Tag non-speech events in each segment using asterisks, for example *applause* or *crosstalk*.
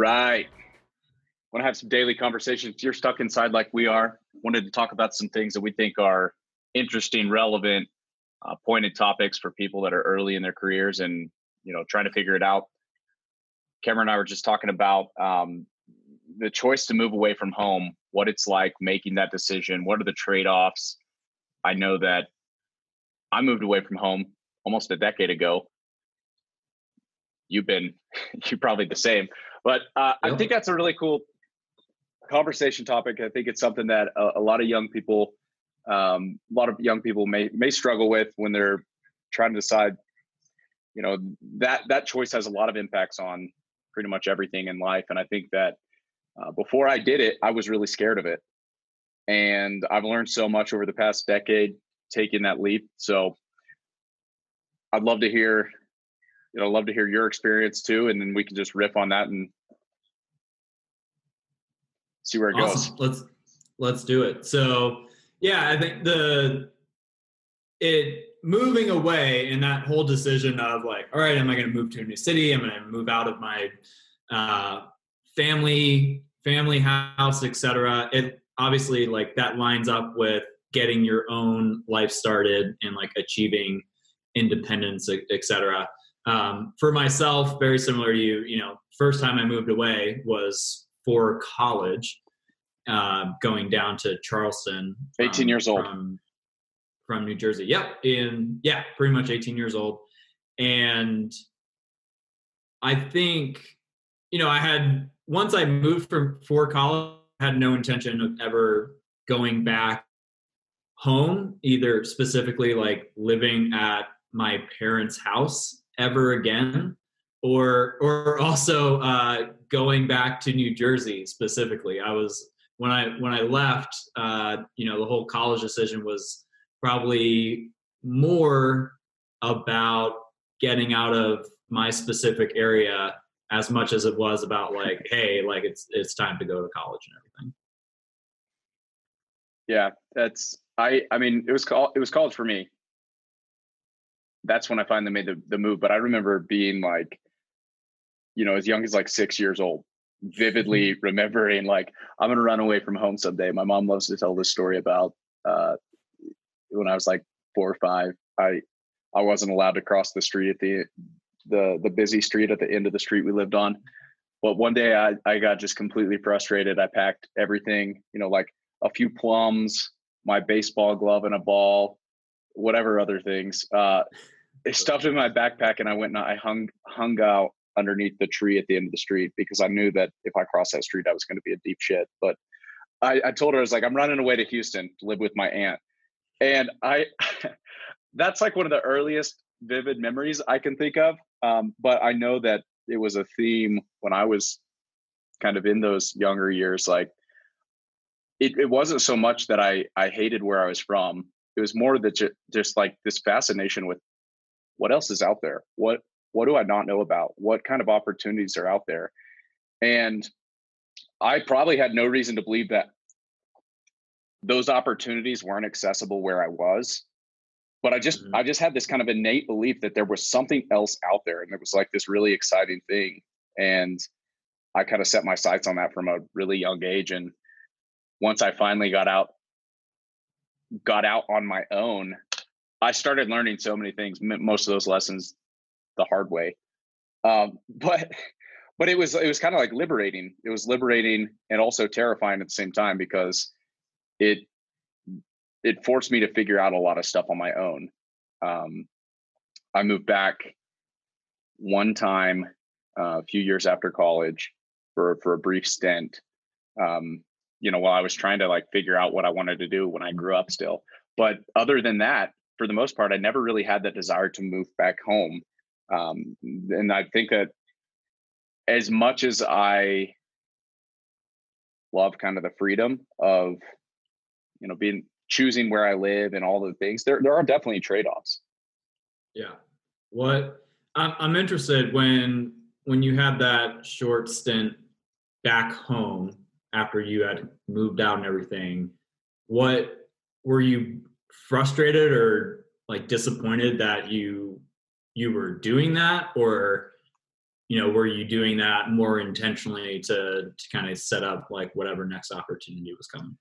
right. Want to have some daily conversations. If you're stuck inside like we are, wanted to talk about some things that we think are interesting, relevant, uh, pointed topics for people that are early in their careers and you know trying to figure it out. Cameron and I were just talking about um, the choice to move away from home, what it's like making that decision, what are the trade offs. I know that I moved away from home almost a decade ago. You've been, *laughs* you're probably the same, but uh, yep. I think that's a really cool conversation topic. I think it's something that a, a lot of young people, um, a lot of young people may may struggle with when they're trying to decide. You know that that choice has a lot of impacts on pretty much everything in life, and I think that uh, before I did it, I was really scared of it, and I've learned so much over the past decade taking that leap. So I'd love to hear, you know, love to hear your experience too, and then we can just riff on that and see where it awesome. goes. Let's let's do it. So yeah, I think the it moving away and that whole decision of like, all right, am I going to move to a new city? I'm going to move out of my uh, family family house, etc. It obviously like that lines up with getting your own life started and like achieving independence, etc. Um, for myself, very similar to you, you know, first time I moved away was for college, uh, going down to Charleston. 18 um, years old. From, from New Jersey. Yep. In, yeah, pretty much 18 years old. And I think, you know, I had, once I moved from for college, I had no intention of ever going back home, either specifically like living at my parents' house ever again or or also uh, going back to New Jersey specifically. I was when I when I left, uh, you know, the whole college decision was probably more about getting out of my specific area as much as it was about like, *laughs* hey, like it's it's time to go to college and everything. Yeah, that's I I mean it was called it was college for me. That's when I finally made the, the move. But I remember being like you know, as young as like six years old, vividly mm-hmm. remembering like I'm gonna run away from home someday. My mom loves to tell this story about uh, when I was like four or five. I I wasn't allowed to cross the street at the the the busy street at the end of the street we lived on. But one day I, I got just completely frustrated. I packed everything, you know, like a few plums, my baseball glove and a ball, whatever other things. Uh, stuffed in my backpack and I went and I hung hung out underneath the tree at the end of the street because I knew that if I crossed that street, I was going to be a deep shit. But I, I told her I was like, I'm running away to Houston to live with my aunt, and I *laughs* that's like one of the earliest vivid memories I can think of. Um, but I know that it was a theme when I was kind of in those younger years. Like it, it wasn't so much that I I hated where I was from. It was more that just, just like this fascination with what else is out there. What what do I not know about? What kind of opportunities are out there? And I probably had no reason to believe that those opportunities weren't accessible where I was. But I just mm-hmm. I just had this kind of innate belief that there was something else out there and it was like this really exciting thing. And I kind of set my sights on that from a really young age. And once I finally got out, got out on my own, I started learning so many things. Most of those lessons the hard way. Um, *laughs* but but it was it was kind of like liberating. It was liberating and also terrifying at the same time because it it forced me to figure out a lot of stuff on my own. Um, I moved back one time uh, a few years after college for for a brief stint. Um, you know, while I was trying to like figure out what I wanted to do when I grew up still. But other than that, for the most part, I never really had that desire to move back home. Um, and I think that as much as I love kind of the freedom of, you know, being choosing where I live and all the things, there there are definitely trade offs. Yeah. What I'm, I'm interested when when you had that short stint back home after you had moved out and everything. What were you frustrated or like disappointed that you you were doing that or you know, were you doing that more intentionally to to kind of set up like whatever next opportunity was coming?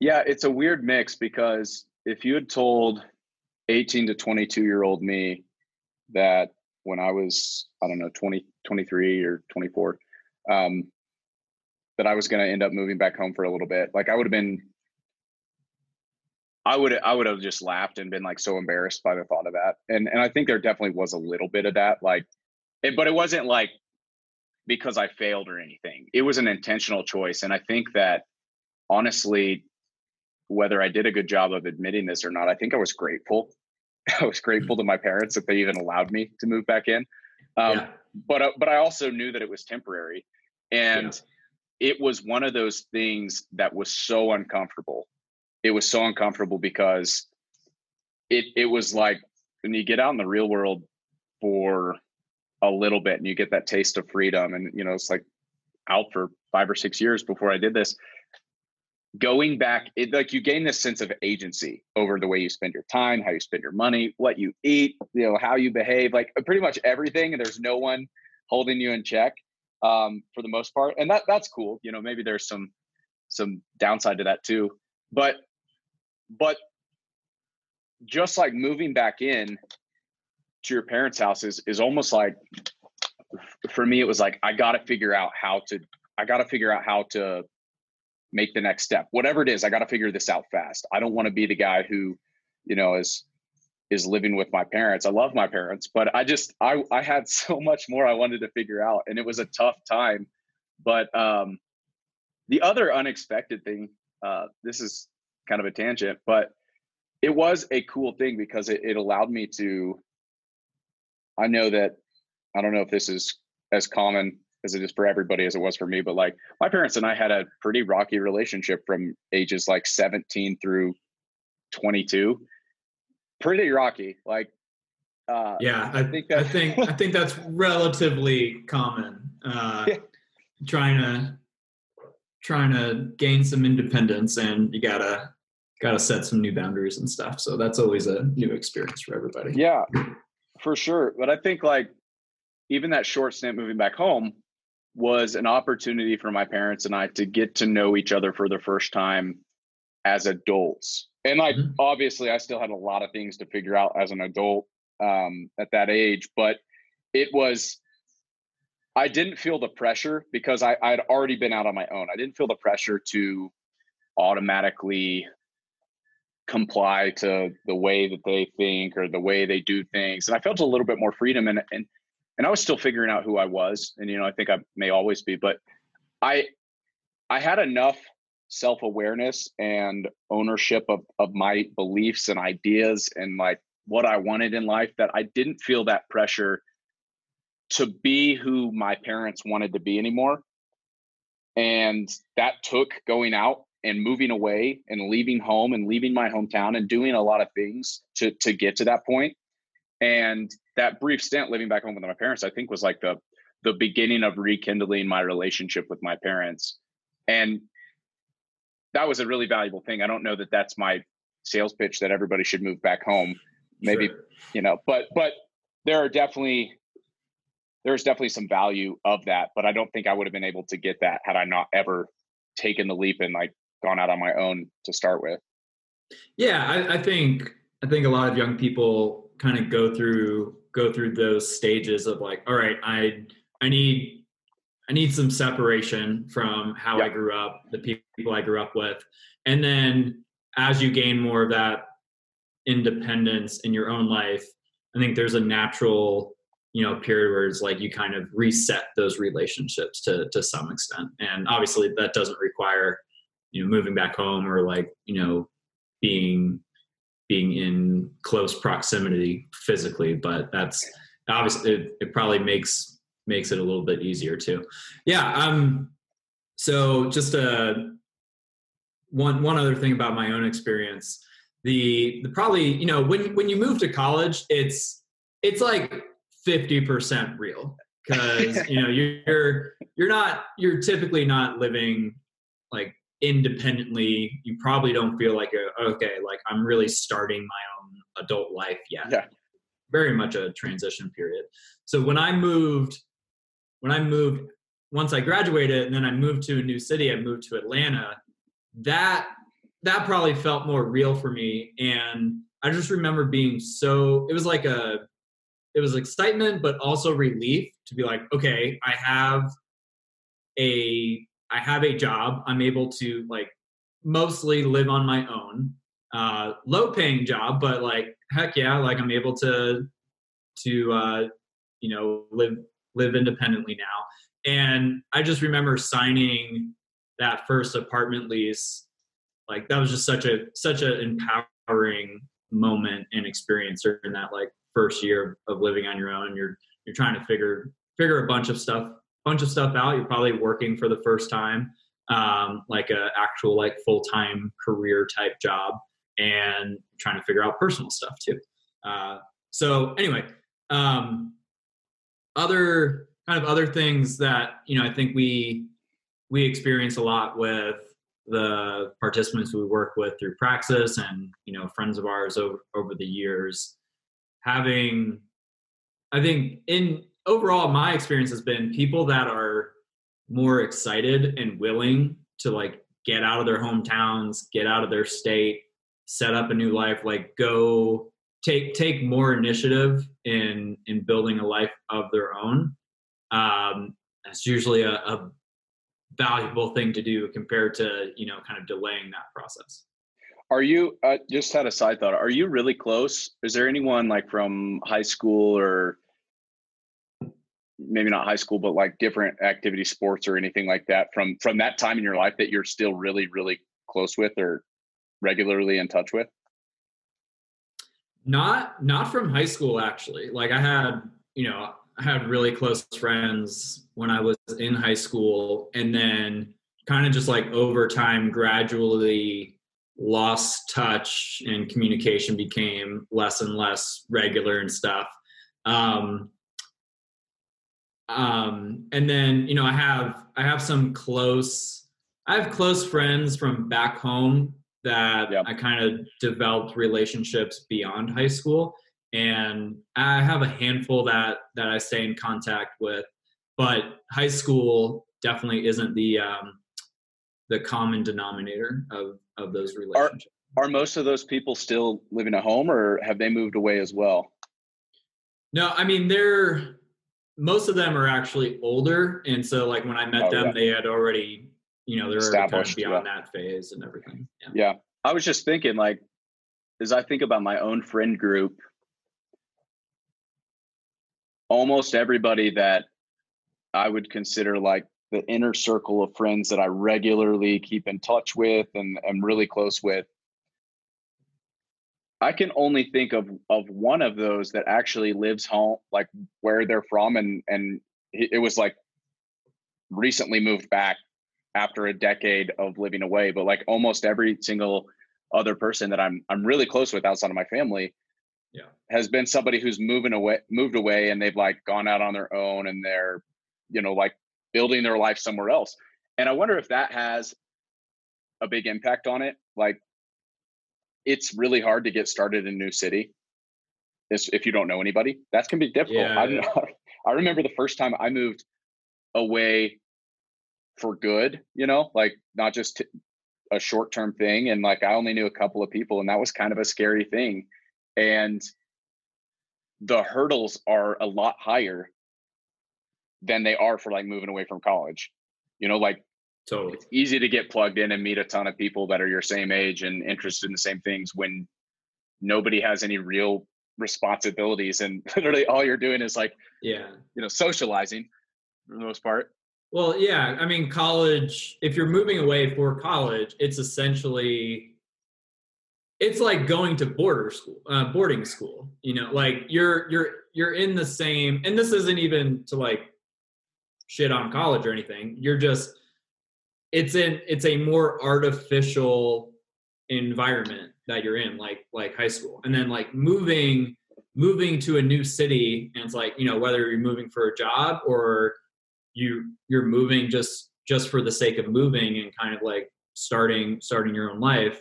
Yeah, it's a weird mix because if you had told 18 to 22 year old me that when I was, I don't know, 20, 23 or 24, um, that I was going to end up moving back home for a little bit, like I would have been, I would, I would have just laughed and been like so embarrassed by the thought of that. And, and I think there definitely was a little bit of that, like, it, but it wasn't like because I failed or anything. It was an intentional choice. And I think that honestly, whether I did a good job of admitting this or not, I think I was grateful. *laughs* I was grateful to my parents that they even allowed me to move back in. Um, yeah. But uh, but I also knew that it was temporary, and yeah. It was one of those things that was so uncomfortable. It was so uncomfortable because it it was like when you get out in the real world for a little bit and you get that taste of freedom, and you know it's like out for five or six years before I did this going back it like you gain this sense of agency over the way you spend your time how you spend your money what you eat you know how you behave like pretty much everything and there's no one holding you in check um, for the most part and that that's cool you know maybe there's some some downside to that too but but just like moving back in to your parents house is is almost like for me it was like i got to figure out how to i got to figure out how to make the next step. Whatever it is i got to figure this out fast. I don't want to be the guy who you know is is living with my parents i love my parents but i just i i had *laughs* so much more i wanted to figure out and it was a tough time but um the other unexpected thing uh this is kind of a tangent but it was a cool thing because it, it allowed me to i know that i don't know if this is as common as it is for everybody as it was for me. But like my parents and I had a pretty rocky relationship from ages like 17 through 22. Pretty rocky. Like uh, yeah, I, I think that I think I think that's relatively common. *laughs* Uh, yeah. Trying to trying to gain some independence, and you gotta gotta set some new boundaries and stuff. So that's always a new experience for everybody. Yeah, for sure. But I think like even that short stint moving back home, was an opportunity for my parents and I to get to know each other for the first time as adults. And like mm-hmm. obviously I still had a lot of things to figure out as an adult um, at that age, but it was I didn't feel the pressure because I I'd already been out on my own. I didn't feel the pressure to automatically comply to the way that they think or the way they do things. And I felt a little bit more freedom and and and I was still figuring out who I was, and you know, I think I may always be, but I I had enough self awareness and ownership of of my beliefs and ideas and like what I wanted in life that I didn't feel that pressure to be who my parents wanted to be anymore. And that took going out and moving away and leaving home and leaving my hometown and doing a lot of things to to get to that point. And that brief stint living back home with my parents, I think was like the the beginning of rekindling my relationship with my parents. And that was a really valuable thing. I don't know that that's my sales pitch that everybody should move back home. Maybe, sure. you know, but but there are definitely there's definitely some value of that, but I don't think I would have been able to get that had I not ever taken the leap and like gone out on my own to start with. Yeah, I, I think I think a lot of young people kind of go through go through those stages of like, all right, I I need I need some separation from how I grew up, the people I grew up with. And then as you gain more of that independence in your own life, I think there's a natural, you know, period where it's like you kind of reset those relationships to to some extent. And obviously that doesn't require, you know, moving back home or like, you know, being being in close proximity physically, but that's obviously it, it probably makes makes it a little bit easier too. Yeah. Um. So just a uh, one one other thing about my own experience. The the probably you know when when you move to college, it's it's like fifty percent real because *laughs* you know you're you're not you're typically not living like independently you probably don't feel like a, okay like i'm really starting my own adult life yet yeah very much a transition period so when i moved when I moved once I graduated and then I moved to a new city, I moved to Atlanta. That that probably felt more real for me and I just remember being so it was like a it was excitement but also relief to be like okay, I have a I have a job. I'm able to like mostly live on my own. Uh low paying job but like heck yeah, like I'm able to to uh you know live live independently now. And I just remember signing that first apartment lease. Like that was just such a such an empowering moment and experience during that like first year of living on your own. You're you're trying to figure figure a bunch of stuff bunch of stuff out. You're probably working for the first time um, like a actual like full-time career type job and trying to figure out personal stuff too. Uh, so anyway um, other kind of other things that you know i think we we experience a lot with the participants we work with through praxis and you know friends of ours over over the years. Having i think in overall my experience has been people that are more excited and willing to like get out of their hometowns get out of their state set up a new life like go take take more initiative in in building a life of their own. Um that's usually a, a valuable thing to do compared to you know kind of delaying that process. Are you uh, just had a side thought are you really close? Is there anyone like from high school or maybe not high school but like different activity sports or anything like that from from that time in your life that you're still really really close with or regularly in touch with not not from high school actually like i had you know I had really close friends when I was in high school, and then kind of just like over time, gradually lost touch and communication became less and less regular and stuff. Um, um, and then you know, I have I have some close I have close friends from back home that yep. I kind of developed relationships beyond high school and I have a handful that that I stay in contact with, but high school definitely isn't the um, the common denominator of of those relationships. Are, are most of those people still living at home, or have they moved away as well? No, I mean they're most of them are actually older, and so like when I met oh, them, yeah. they had already you know they're established kind of beyond yeah. that phase and everything. Yeah. yeah, I was just thinking like as I think about my own friend group almost everybody that I would consider like the inner circle of friends that I regularly keep in touch with and am really close with. I can only think of of one of those that actually lives home, like where they're from, and and it was like recently moved back after a decade of living away. But like almost every single other person that I'm I'm really close with outside of my family yeah. has been somebody who's moving away, moved away, and they've like gone out on their own, and they're, you know, like building their life somewhere else. And I wonder if that has a big impact on it. Like, it's really hard to get started in a new city if you don't know anybody. That's gonna be difficult. Yeah, I, yeah. *laughs* I remember the first time I moved away for good, you know, like not just a short term thing. And like I only knew a couple of people, and that was kind of a scary thing and the hurdles are a lot higher than they are for like moving away from college you know like totally it's easy to get plugged in and meet a ton of people that are your same age and interested in the same things when nobody has any real responsibilities and *laughs* literally all you're doing is like yeah you know socializing for the most part well yeah i mean college if you're moving away for college it's essentially it's like going to border school uh, boarding school you know like you're you're you're in the same and this isn't even to like shit on college or anything. You're just it's in it's a more artificial environment that you're in like like high school. And then like moving moving to a new city and it's like you know whether you're moving for a job or you you're moving just just for the sake of moving and kind of like starting starting your own life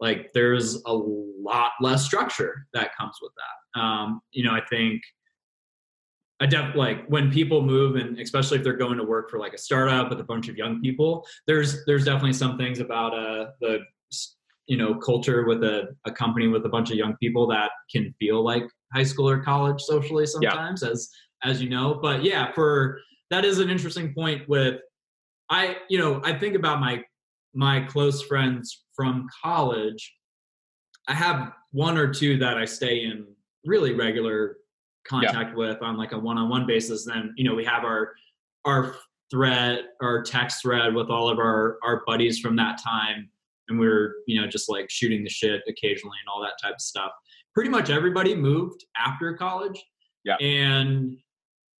like there's a lot less structure that comes with that um, you know i think I def like when people move and especially if they're going to work for like a startup with a bunch of young people, there's there's definitely some things about uh the you know culture with a, a company with a bunch of young people that can feel like high school or college socially sometimes yeah. as as you know. But yeah, for that is an interesting point with I you know, I think about my my close friends from college. I have one or two that I stay in really regular contact yeah. with on like a one-on-one basis. Then you know we have our our thread our text thread with all of our our buddies from that time. And we are you know just like shooting the shit occasionally and all that type of stuff. Pretty much everybody moved after college. Yeah. And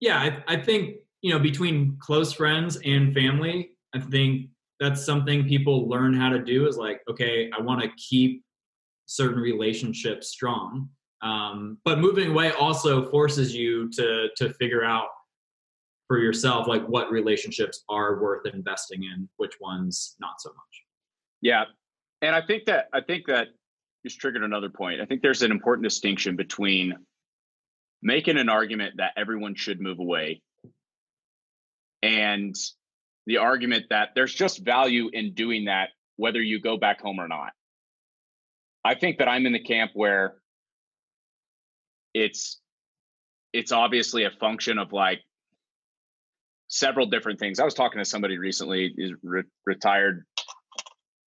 yeah I, I think you know between close friends and family i think that's something people learn how to do is like okay i want to keep certain relationships strong um, but moving away also forces you to to figure out for yourself like what relationships are worth investing in, which ones not so much. Yeah, and I think that I think that just triggered another point. I think there's an important distinction between making an argument that everyone should move away and the argument that there's just value in doing that whether you go back home or not. I think that I'm in the camp where it's it's obviously a function of like several different things. I was talking to somebody recently, is re- retired,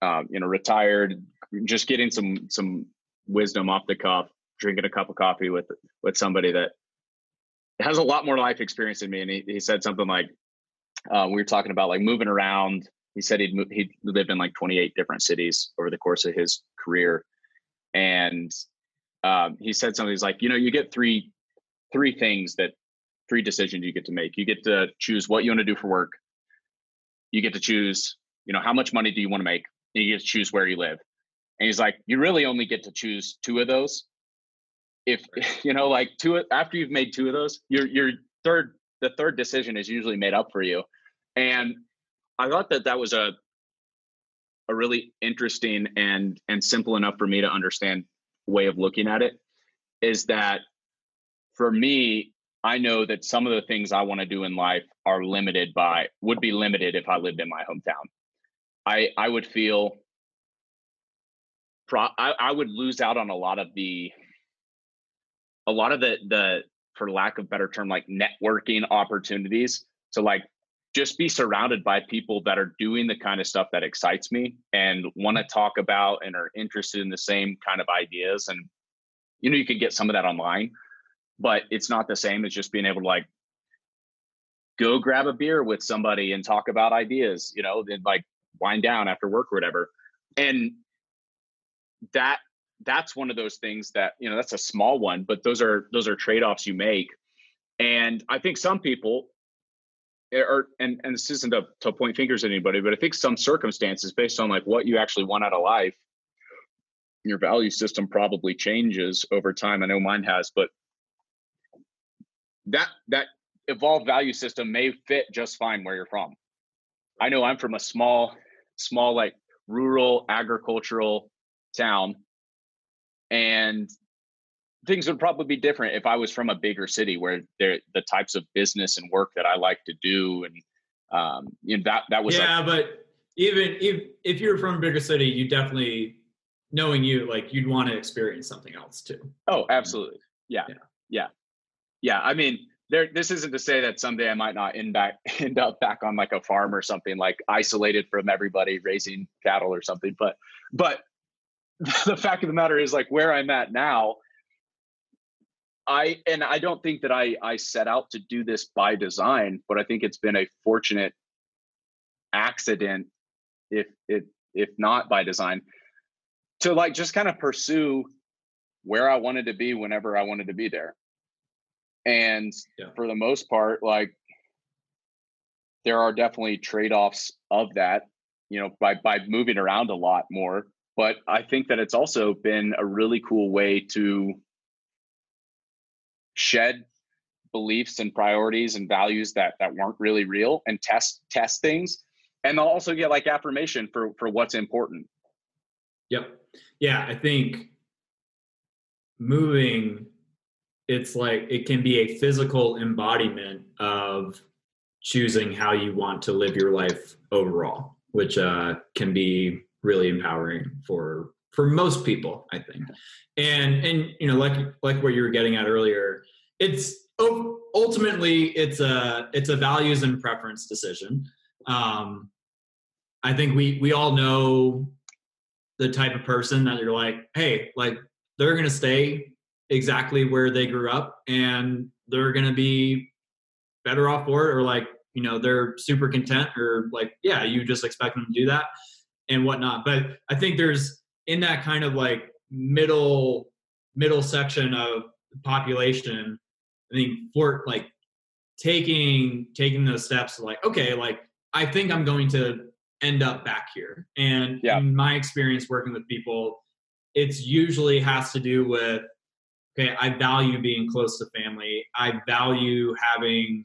um, you know, retired, just getting some some wisdom off the cuff, drinking a cup of coffee with with somebody that has a lot more life experience than me, and he, he said something like, uh, we were talking about like moving around. He said he'd moved, he lived in like 28 different cities over the course of his career, and um, he said something. He's like, you know, you get three three things that three decisions you get to make. You get to choose what you want to do for work. You get to choose, you know, how much money do you want to make, and you get to choose where you live. And he's like, you really only get to choose two of those. If *laughs* you know, like two after you've made two of those, your your third the third decision is usually made up for you. And I thought that that was a a really interesting and and simple enough for me to understand way of looking at it is that for me, I know that some of the things I want to do in life are limited by would be limited if I lived in my hometown. I I would feel pro I, I would lose out on a lot of the a lot of the the for lack of better term like networking opportunities to like just be surrounded by people that are doing the kind of stuff that excites me and want to talk about and are interested in the same kind of ideas. And you know you can get some of that online but it's not the same as just being able to like go grab a beer with somebody and talk about ideas you know then like wind down after work or whatever. And that that's one of those things that you know that's a small one but those are those are trade-offs you make and i think some people Eh, or and and this isn't to, to point fingers at anybody, but I think some circumstances based on like what you actually want out of life, your value system probably changes over time. I know mine has, but that that evolved value system may fit just fine where you're from. I know I'm from a small, small like rural agricultural town, and things would probably be different if I was from a bigger city where there the types of business and work that I like to do and um you know that that was yeah like, but even if if you're from a bigger city you definitely knowing you like you'd want to experience something else too. Oh absolutely. Yeah. Yeah. Yeah, yeah. I mean there this isn't to say that someday I might not end back *laughs* end up back on like a farm or something like isolated from everybody raising cattle or something but but *laughs* the fact of the matter is like where I'm at now I and I don't think that I I set out to do this by design, but I think it's been a fortunate accident, if it if not by design, to like just kind of pursue where I wanted to be whenever I wanted to be there. And yeah. for the most part, like there are definitely trade-offs of that, you know, by by moving around a lot more. But I think that it's also been a really cool way to shed beliefs and priorities and values that that weren't really real and test test things and they'll also get like affirmation for for what's important. Yep. Yeah i think moving it's like it can be a physical embodiment of choosing how you want to live your life overall, which uh, can be really empowering for for most people, I think. And and you know, like like what you were getting at earlier, it's ultimately it's a it's a values and preference decision. Um, I think we we all know the type of person that you're like, hey, like they're gonna stay exactly where they grew up and they're gonna be better off for it or like you know they're super content or like yeah you just expect them to do that and whatnot but i think there's in that kind of like middle middle section of population i think for like taking taking those steps like okay like i think i'm going to end up back here and yeah. in my experience working with people it's usually has to do with okay i value being close to family i value having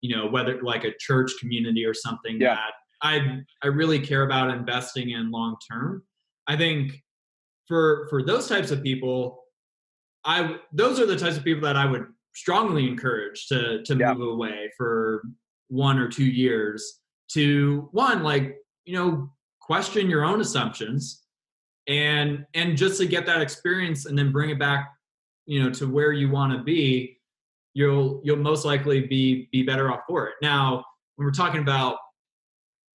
you know whether like a church community or something yeah. that i i really care about investing in long term i think for for those types of people i those are the types of people that i would strongly encourage to to yeah. move away for one or two years to one like you know question your own assumptions and and just to get that experience and then bring it back you know to where you want to be you'll you'll most likely be be better off for it. Now, when we're talking about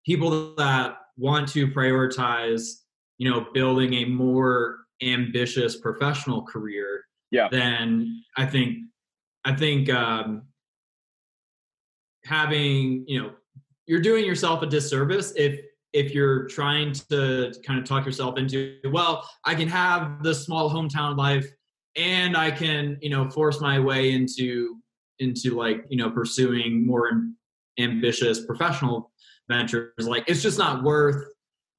people that want to prioritize, you know, building a more ambitious professional career, yeah, then I think I think um, having you know you're doing yourself a disservice if if you're trying to kind of talk yourself into well i can have the small hometown life and I can, you know, force my way into into like, you know, pursuing more ambitious professional ventures. Like it's just not worth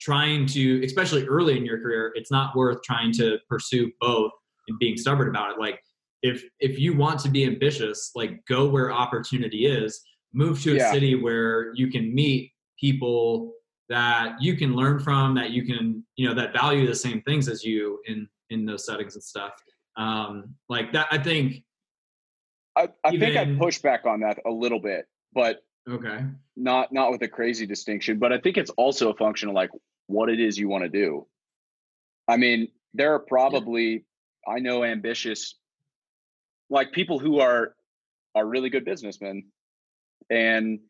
trying to, especially early in your career, it's not worth trying to pursue both and being stubborn about it. Like if if you want to be ambitious, like go where opportunity is, move to a yeah. city where you can meet people that you can learn from, that you can, you know, that value the same things as you in in those settings and stuff. Um, like that, I think. I, I even, think I push back on that a little bit, but okay, not not with a crazy distinction. But I think it's also a function of like what it is you want to do. I mean, there are probably yeah. I know ambitious, like people who are are really good businessmen, and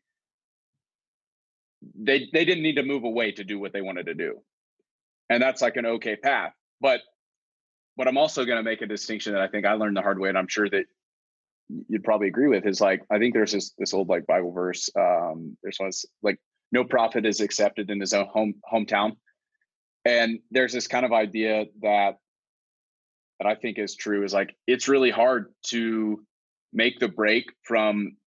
they they didn't need to move away to do what they wanted to do, and that's like an okay path. But but I'm also going to make a distinction that I think I learned the hard way, and I'm sure that you'd probably agree with is like I think there's this this old like Bible verse. Um, there's one like no prophet is accepted in his own home hometown, and there's this kind of idea that that I think is true is like it's really hard to make the break from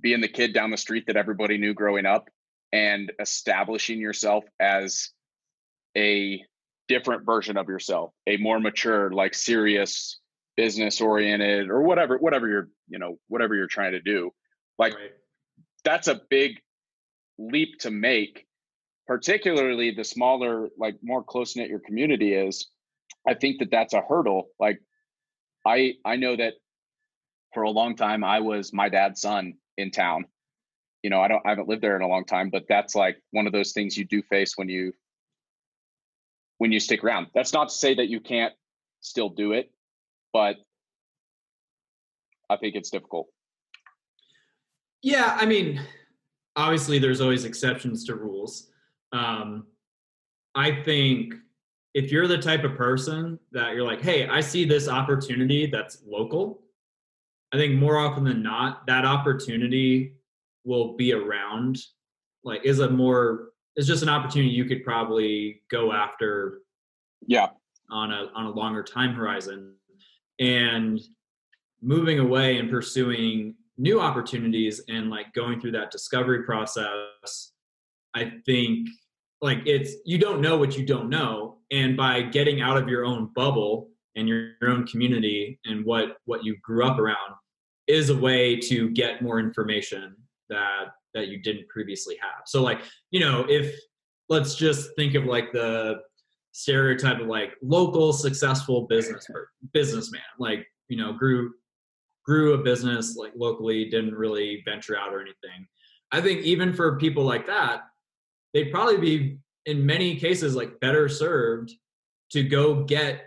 being the kid down the street that everybody knew growing up and establishing yourself as a different version of yourself, a more mature, like serious, business oriented, or whatever, whatever you're, you know, whatever you're trying to do. Like right. that's a big leap to make, particularly the smaller, like more close knit your community is. I think that that's a hurdle. Like I, I know that for a long time I was my dad's son in town. You know, I don't, I haven't lived there in a long time, but that's like one of those things you do face when you when you stick around. That's not to say that you can't still do it, but I think it's difficult. Yeah, I mean, obviously there's always exceptions to rules. Um, I think if you're the type of person that you're like, hey, I see this opportunity that's local, I think more often than not, that opportunity will be around, like, is a more is just an opportunity you could probably go after yeah on a on a longer time horizon and moving away and pursuing new opportunities and like going through that discovery process i think like it's you don't know what you don't know and by getting out of your own bubble and your, your own community and what what you grew up around is a way to get more information that that you didn't previously have. So like, you know, if let's just think of like the stereotype of like local successful business businessman, like you know grew grew a business like locally didn't really venture out or anything i think even for people like that they'd probably be in many cases like better served to go get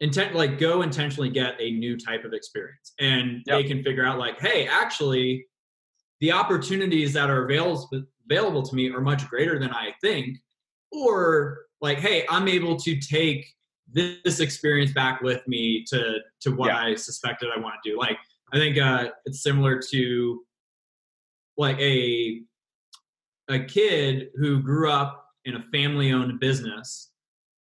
intent like go intentionally get a new type of experience and yep. they can figure out like hey actually the opportunities that are available available to me are much greater than i think or like hey i'm able to take this experience back with me to to what yeah. i suspected i want to do like i think uh it's similar to like a a kid who grew up in a family owned business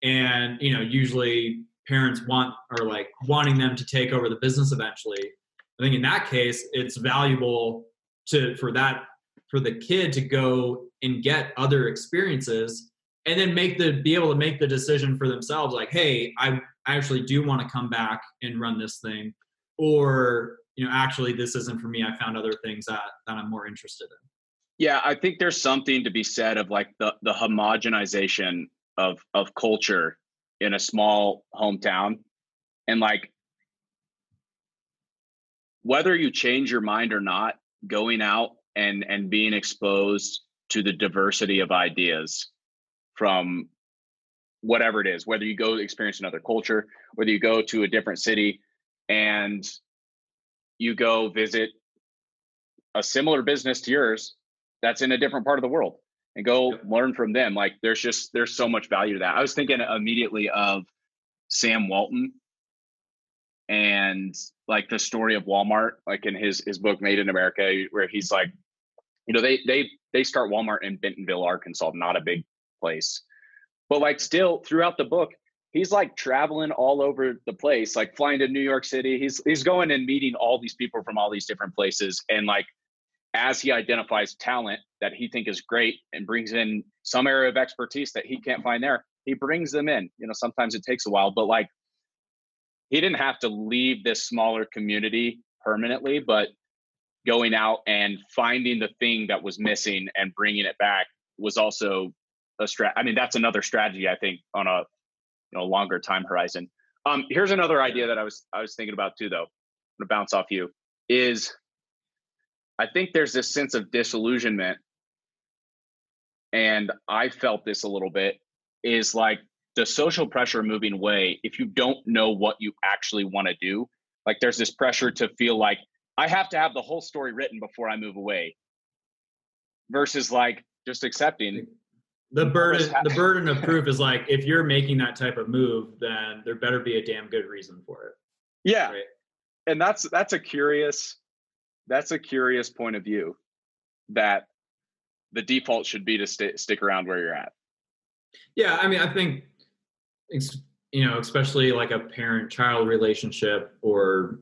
and you know usually parents want are like wanting them to take over the business eventually i think in that case it's valuable to for that for the kid to go and get other experiences and then make the be able to make the decision for themselves like hey i, actually do want to come back and run this thing or you know actually this isn't for me i found other things that that i'm more interested in. Yeah i think there's something to be said of like the the homogenization of of culture in a small hometown and like whether you change your mind or not going out and and being exposed to the diversity of ideas from whatever it is whether you go experience another culture whether you go to a different city and you go visit a similar business to yours that's in a different part of the world and go learn from them. Like there's just there's so much value to that. I was thinking immediately of Sam Walton and like the story of Walmart, like in his his book Made in America, where he's like, you know, they they they start Walmart in Bentonville, Arkansas, not a big place. But like still throughout the book, he's like traveling all over the place, like flying to New York City. He's he's going and meeting all these people from all these different places and like as he identifies talent that he think is great and brings in some area of expertise that he can't find there he brings them in you know sometimes it takes a while but like he didn't have to leave this smaller community permanently but going out and finding the thing that was missing and bringing it back was also a strat i mean that's another strategy i think on a you know longer time horizon um here's another idea that i was i was thinking about too though i'm gonna bounce off you is I think there's this sense of disillusionment. And I felt this a little bit is like the social pressure moving away. If you don't know what you actually want to do, like there's this pressure to feel like I have to have the whole story written before I move away versus like just accepting the burden the burden of proof is *laughs* like if you're making that type of move then there better be a damn good reason for it yeah right? and that's that's a curious that's a curious point of view that the default should be to st- stick around where you're at. Yeah, I mean, I think you know, especially like a parent-child relationship, or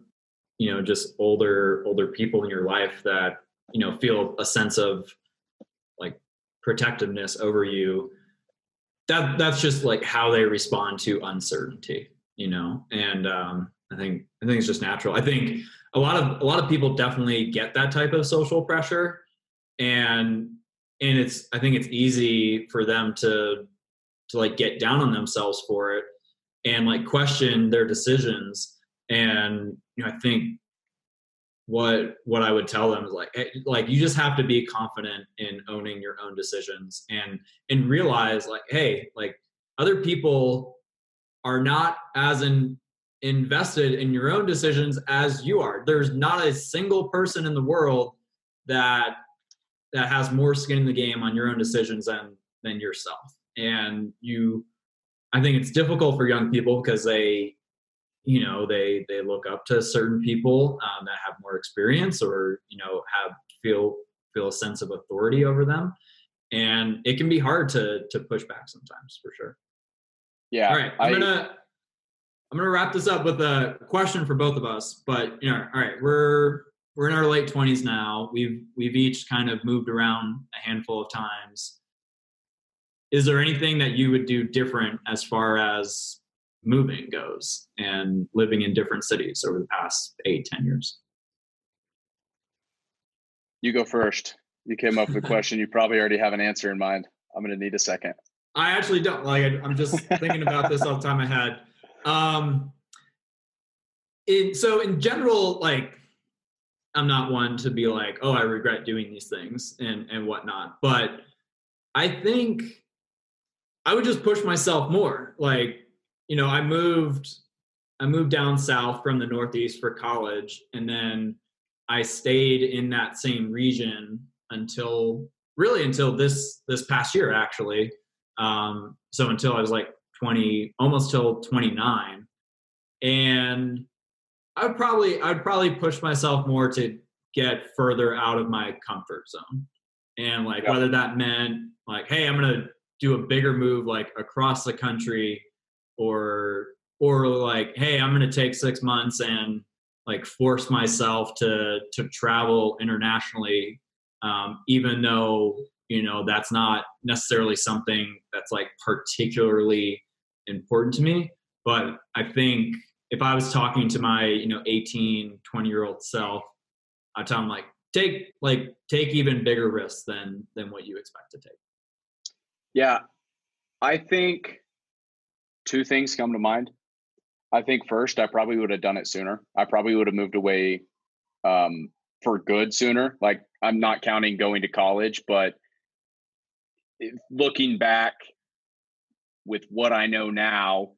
you know, just older older people in your life that you know feel a sense of protectiveness over you. That that's just like how they respond to uncertainty, you know. And um, I think I think it's just natural. I think a lot of a lot of people definitely get that type of social pressure and and it's i think it's easy for them to to like get down on themselves for it and like question their decisions and you know i think what what i would tell them is like eh, like you just have to be confident in owning your own decisions and and realize like hey like other people are not as in invested in your own decisions as you are. There's not a single person in the world that that has more skin in the game on your own decisions than than yourself. And you I think it's difficult for young people because they you know they they look up to certain people um, that have more experience or you know have feel feel a sense of authority over them and it can be hard to to push back sometimes for sure yeah all right i'm I, gonna I'm gonna wrap this up with a question for both of us. But you know, all right, we're we're in our late 20s now. We've we've each kind of moved around a handful of times. Is there anything that you would do different as far as moving goes and living in different cities over the past eight, ten years? You go first. You came up with a *laughs* question. You probably already have an answer in mind. I'm going to need a second. I actually don't. Like, I'm just *laughs* thinking about this all the time I had. Um, in so in general, like I'm not one to be like, oh, I regret doing these things and and whatnot. But I think I would just push myself more. Like, you know, I moved I moved down south from the Northeast for college, and then I stayed in that same region until really until this this past year actually. Um, so until I was like 20, almost till 29, and I would probably I'd probably push myself more to get further out of my comfort zone, and like whether that meant like, hey, I'm gonna do a bigger move like across the country, or or like hey i'm going to take six months and like force myself to to travel internationally um, even though you know that's not necessarily something that's like particularly important to me. But i think if i was talking to my you know 18 20 year old self i'd tell him like take like take even bigger risks than than what you expect to take. Yeah. I think two things come to mind I think first, I probably would have done it sooner. I probably would have moved away um, for good sooner. Like I'm not counting going to college, but looking back with what I know now,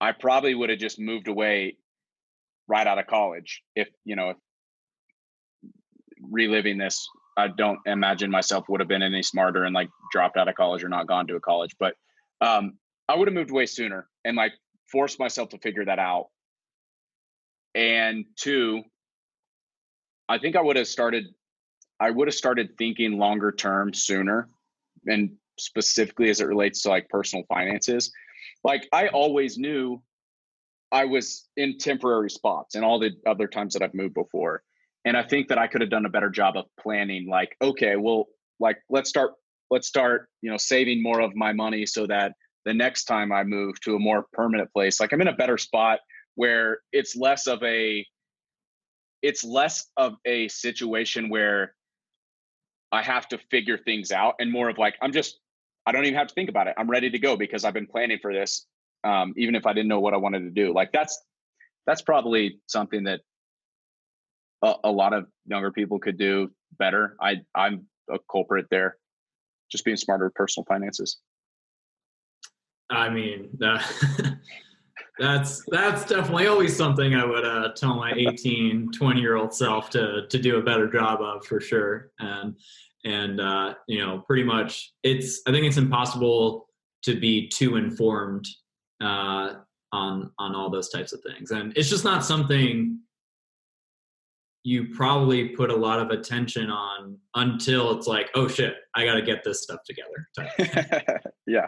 I probably would have just moved away right out of college. If you know, reliving this, I don't imagine myself would have been any smarter and like dropped out of college or not gone to a college. But um, I would have moved away sooner and like force myself to figure that out. And two, I think I would have started I would have started thinking longer term sooner and specifically as it relates to like personal finances. Like I always knew I was in temporary spots and all the other times that I've moved before. And I think that I could have done a better job of planning like okay, well like let's start let's start, you know, saving more of my money so that the next time I move to a more permanent place. Like I'm in a better spot where it's less of a it's less of a situation where I have to figure things out and more of like I'm just I don't even have to think about it. I'm ready to go because I've been planning for this um, even if I didn't know what I wanted to do. Like that's that's probably something that a, a lot of younger people could do better. I I'm a culprit there. Just being smarter with personal finances. I mean, that, *laughs* that's that's definitely always something I would uh, tell my 18, 20 year old self to to do a better job of for sure. And and uh, you know, pretty much, it's I think it's impossible to be too informed uh, on on all those types of things, and it's just not something you probably put a lot of attention on until it's like, oh shit, I got to get this stuff together. *laughs* yeah,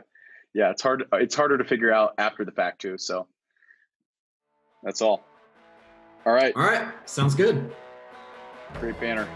yeah, it's hard. Uh, it's harder to figure out after the fact too. So that's all. All right. All right. Sounds good. Great banner.